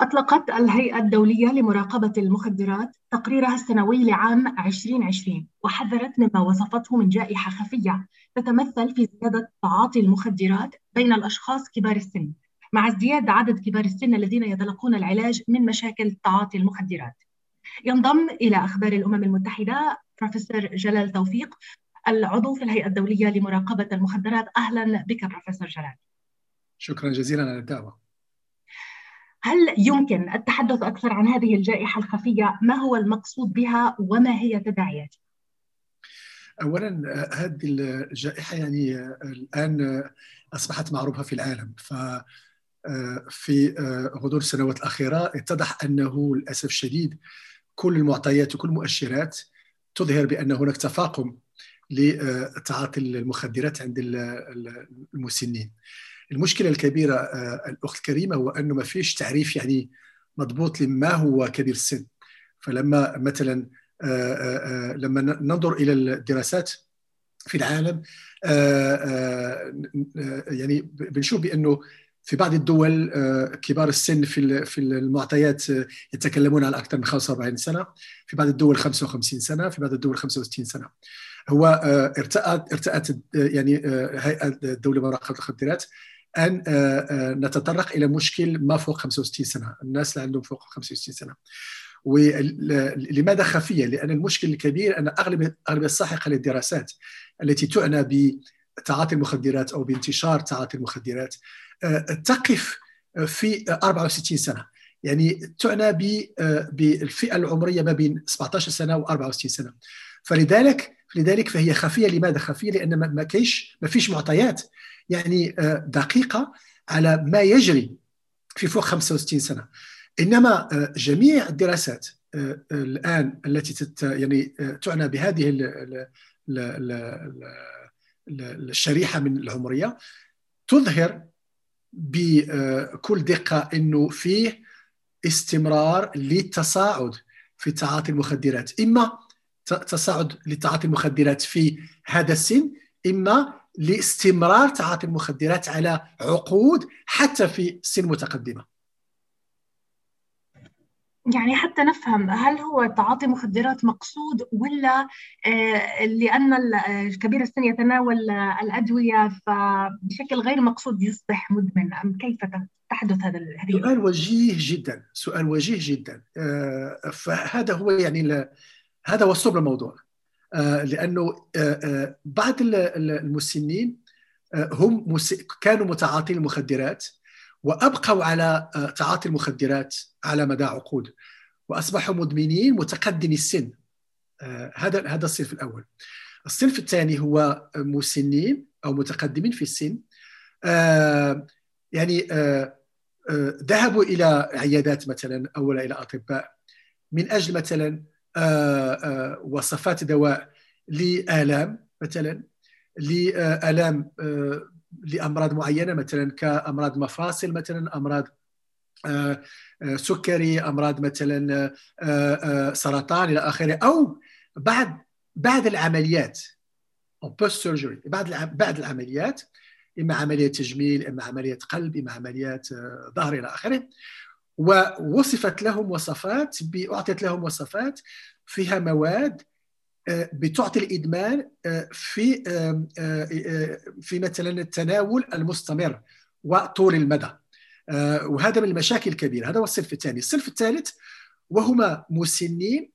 أطلقت الهيئة الدولية لمراقبة المخدرات تقريرها السنوي لعام 2020 وحذرت مما وصفته من جائحة خفية تتمثل في زيادة تعاطي المخدرات بين الأشخاص كبار السن مع ازدياد عدد كبار السن الذين يتلقون العلاج من مشاكل تعاطي المخدرات. ينضم إلى أخبار الأمم المتحدة بروفيسور جلال توفيق العضو في الهيئة الدولية لمراقبة المخدرات. أهلا بك بروفيسور جلال. شكرا جزيلا على الدعوة. هل يمكن التحدث أكثر عن هذه الجائحة الخفية؟ ما هو المقصود بها وما هي تداعياتها؟ اولا هذه الجائحة يعني الآن أصبحت معروفة في العالم ف في غضون السنوات الأخيرة اتضح أنه للأسف الشديد كل المعطيات وكل المؤشرات تظهر بأن هناك تفاقم لتعاطي المخدرات عند المسنين المشكلة الكبيرة آه، الأخت الكريمة هو أنه ما فيش تعريف يعني مضبوط لما هو كبير السن. فلما مثلا آه، آه، لما ننظر إلى الدراسات في العالم يعني بنشوف بأنه في بعض الدول كبار السن في في المعطيات يتكلمون عن أكثر من 45 سنة في بعض الدول 55 سنة في بعض الدول 65 سنة. هو ارتأت ارتأت يعني هيئة الدولة لمراقبة المخدرات. أن آه، آه، نتطرق إلى مشكل ما فوق 65 سنة، الناس اللي عندهم فوق 65 سنة. ولماذا خفية؟ لأن المشكل الكبير أن أغلب أغلب الساحقة للدراسات التي تعنى بتعاطي المخدرات أو بانتشار تعاطي المخدرات آه، تقف في 64 سنة. يعني تعنى بالفئة العمرية ما بين 17 سنة و 64 سنة. فلذلك لذلك فهي خفية لماذا خفية؟ لأن ما كايش ما فيش معطيات يعني آه، دقيقة على ما يجري في فوق 65 سنة. إنما آه، جميع الدراسات آه، الآن التي يعني تعنى بهذه الشريحة من العمرية تظهر بكل دقة إنه فيه استمرار للتصاعد في تعاطي المخدرات. إما تصاعد لتعاطي المخدرات في هذا السن إما لاستمرار تعاطي المخدرات على عقود حتى في سن متقدمة. يعني حتى نفهم هل هو تعاطي مخدرات مقصود ولا آه، لأن كبير السن يتناول الأدوية فبشكل غير مقصود يصبح مدمن؟ أم كيف تحدث هذا سؤال وجيه جدا سؤال وجيه جدا. آه، فهذا هو يعني هذا هو صلب الموضوع لأنه آه، آه، بعض المسنين هم كانوا متعاطين المخدرات وأبقوا على تعاطي المخدرات على مدى عقود. وأصبحوا مدمنين متقدمي السن. هذا هذا الصنف الأول. الصنف الثاني هو مسنين أو متقدمين في السن. يعني ذهبوا إلى عيادات مثلا أو إلى أطباء. من أجل مثلا آه، آه، وصفات دواء لآلام مثلا لآلام آه، لأمراض معينة مثلا كأمراض مفاصل مثلا أمراض سكري أمراض مثلا سرطان إلى آخره أو بعد بعد العمليات. post surgery بعد بعد العمليات إما عملية تجميل إما عملية قلب إما عمليات ظهر إلى آخره. ووصفت لهم وصفات أعطيت لهم وصفات فيها مواد آه، بتعطي الإدمان آه، في آه، في مثلا التناول المستمر وطول المدى. وهذا من المشاكل الكبيرة. هذا هو الصنف الثاني الصنف الثالث وهما مسنين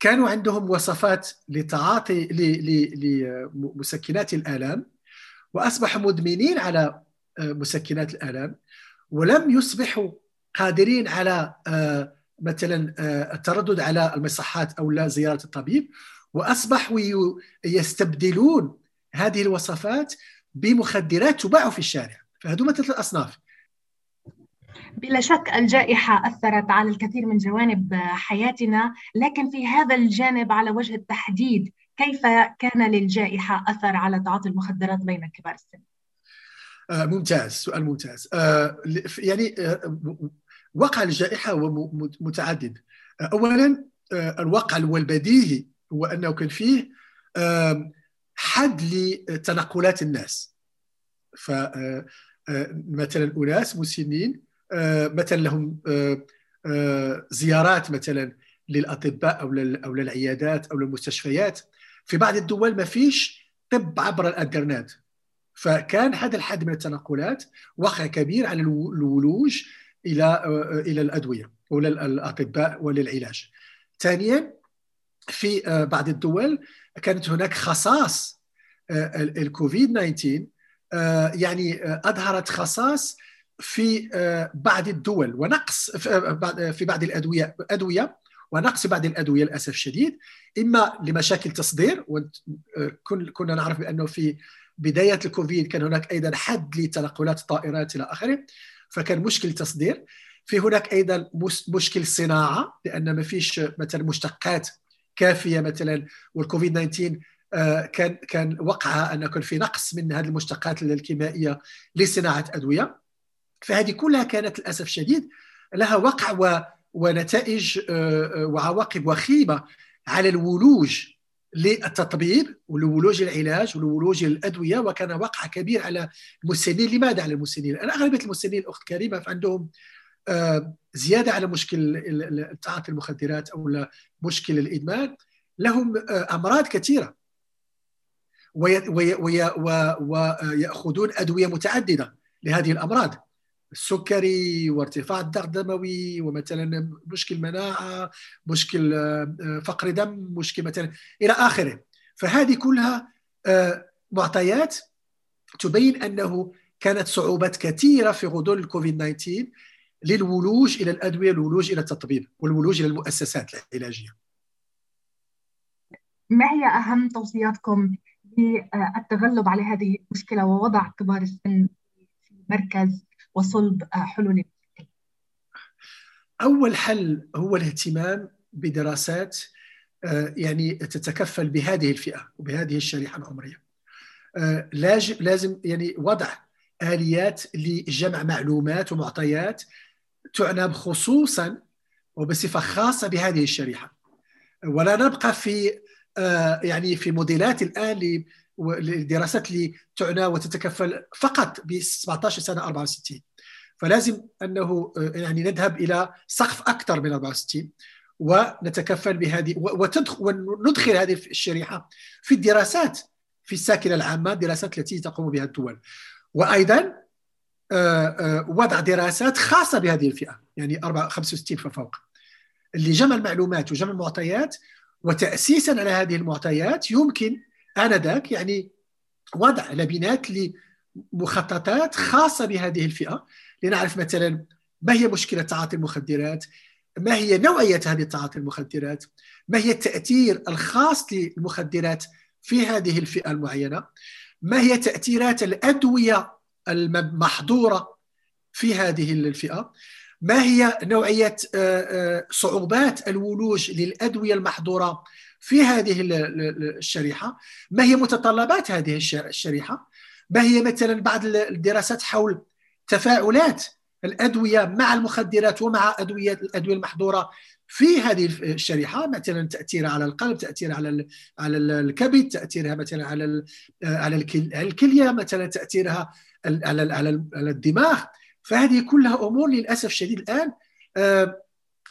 كانوا عندهم وصفات لتعاطي لمسكنات الآلام وأصبحوا مدمنين على مسكنات الآلام. ولم يصبحوا قادرين على آه، مثلا آه، التردد على المصحات أو لا زيارة الطبيب وأصبحوا يستبدلون هذه الوصفات بمخدرات تباع في الشارع فهذو ثلاث الأصناف بلا شك الجائحة أثرت على الكثير من جوانب حياتنا لكن في هذا الجانب على وجه التحديد كيف كان للجائحة أثر على تعاطي المخدرات بين كبار السن؟ آه، ممتاز سؤال ممتاز. آه، يعني آه، وقع الجائحة هو متعدد. أولا الواقع والبديهي هو أنه كان فيه حد لتنقلات الناس. فمثلا أناس مسنين مثلا لهم زيارات مثلا للأطباء أو للعيادات أو للمستشفيات. في بعض الدول ما فيش طب عبر الإنترنت. فكان هذا الحد من التنقلات وقع كبير على الولوج إلى إلى الأدوية ولا الأطباء وللعلاج. ثانيا في بعض الدول كانت هناك خصاص الكوفيد 19 يعني أظهرت خصاص في بعض الدول ونقص في بعض الأدوية أدوية ونقص بعض الأدوية للأسف الشديد إما لمشاكل تصدير كنا نعرف بأنه في بداية الكوفيد كان هناك أيضا حد لتنقلات الطائرات إلى آخره فكان مشكل تصدير. في هناك أيضا مشكل صناعة لأن ما فيش مثلا مشتقات كافية مثلا والكوفيد 19 كان كان وقع أن كان في نقص من هذه المشتقات الكيميائية لصناعة أدوية. فهذه كلها كانت للأسف الشديد لها وقع ونتائج وعواقب وخيمة على الولوج للتطبيب والولوج العلاج والولوج للادويه وكان وقع كبير على المسنين. لماذا على المسنين؟ لأن أغلبية المسنين الأخت كريمة عندهم زيادة على مشكل تعاطي المخدرات أو مشكل الإدمان. لهم أمراض كثيرة. ويأخذون أدوية متعددة لهذه الأمراض. السكري وارتفاع الضغط الدموي ومثلا مشكل مناعة مشكل آه، فقر دم مشكل مثلا إلى آخره. فهذه كلها آه، معطيات تبين أنه كانت صعوبات كثيرة في غضون الكوفيد 19 للولوج إلى الأدوية الولوج إلى التطبيب والولوج إلى المؤسسات العلاجية. ما هي أهم توصياتكم للتغلب على هذه المشكلة ووضع كبار السن في مركز وصلب حلول أول حل هو الاهتمام بدراسات آه، يعني تتكفل بهذه الفئة وبهذه الشريحة العمرية. آه، لازم يعني وضع آليات لجمع معلومات ومعطيات تعنى خصوصا وبصفة خاصة بهذه الشريحة. ولا نبقى في آه، يعني في موديلات الآن للدراسات اللي تعنى وتتكفل فقط ب 17 سنة 64 فلازم أنه آه، يعني نذهب إلى سقف أكثر من 64 ونتكفل بهذه وندخل هذه الشريحة في الدراسات في الساكنة العامة الدراسات التي تقوم بها الدول. وأيضا آه، آه، وضع دراسات خاصة بهذه الفئة يعني 65 ففوق اللي جمع المعلومات وجمع المعطيات وتاسيسا على هذه المعطيات يمكن انذاك يعني وضع لبنات لمخططات خاصة بهذه الفئة. لنعرف مثلا ما هي مشكلة تعاطي المخدرات ما هي نوعية هذه تعاطي المخدرات ما هي التأثير الخاص للمخدرات في هذه الفئة المعينة ما هي تأثيرات الأدوية المحظورة في هذه الفئة ما هي نوعية آه، آه، صعوبات الولوج للأدوية المحظورة في هذه الشريحة. ما هي متطلبات هذه الشريحة؟ ما هي مثلا بعض الدراسات حول تفاعلات الأدوية مع المخدرات ومع ادويه الأدوية المحظورة في هذه الشريحة؟ مثلا تأثيرها على القلب تأثيرها على على الكبد تأثيرها مثلا على على الكلية مثلا تأثيرها على على الدماغ. فهذه كلها أمور للأسف الشديد الآن آه،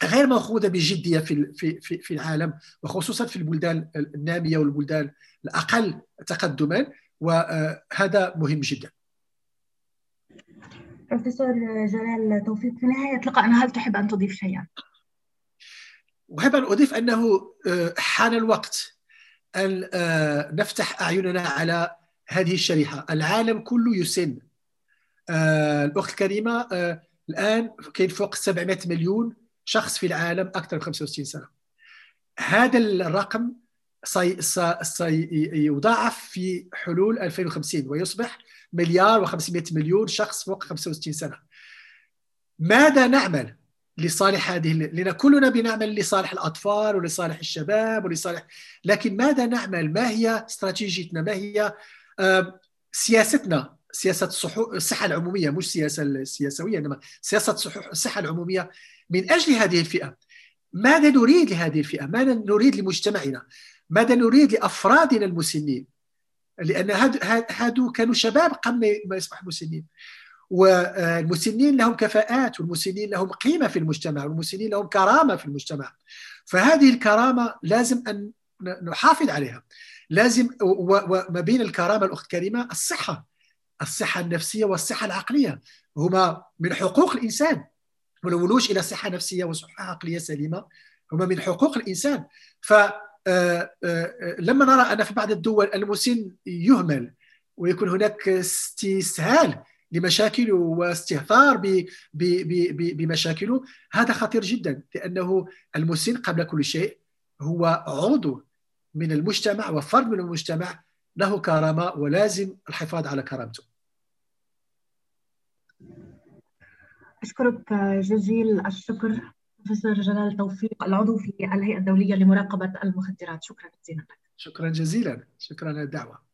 غير مأخوذة بجدية في في في العالم وخصوصا في البلدان النامية والبلدان الأقل تقدما وهذا مهم جدا. بروفيسور جلال توفيق في نهاية لقائنا هل تحب أن تضيف شيئا؟ أحب أن أضيف أنه آه، حان الوقت أن آه، نفتح أعيننا على هذه الشريحة العالم كله يسن آه، الأخت الكريمة الآن كاين فوق 700 مليون شخص في العالم أكثر من 65 سنة. هذا الرقم سيضاعف في حلول 2050 ويصبح مليار و500 مليون شخص فوق 65 سنة. ماذا نعمل لصالح هذه لأن كلنا بنعمل لصالح الأطفال ولصالح الشباب ولصالح لكن ماذا نعمل؟ ما هي استراتيجيتنا؟ ما هي سياستنا؟ سياسة الصحه العمومية مش سياسة السياسويه إنما سياسة الصحه العمومية من أجل هذه الفئة. ماذا نريد لهذه الفئة؟ ماذا نريد لمجتمعنا؟ ماذا نريد لأفرادنا المسنين؟ لأن هادو كانوا شباب قبل ما يصبحوا مسنين. والمسنين لهم كفاءات والمسنين لهم قيمة في المجتمع والمسنين لهم كرامة في المجتمع. فهذه الكرامة لازم أن نحافظ عليها. لازم وما بين الكرامة الأخت كريمة الصحة. الصحة النفسية والصحة العقلية. هما من حقوق الإنسان. والولوج إلى صحة نفسية وصحة عقلية سليمة. هما من حقوق الإنسان. ف آه، آه، نرى أن في بعض الدول المسن يهمل ويكون هناك استسهال لمشاكله واستهثار بمشاكله هذا خطير جدا لأنه المسن قبل كل شيء هو عضو من المجتمع وفرد من المجتمع له كرامة ولازم الحفاظ على كرامته. أشكرك جزيل الشكر بروفيسور جلال توفيق العضو في الهيئة الدولية لمراقبة المخدرات شكرا جزيلا لك. شكرا جزيلا شكرا على الدعوة.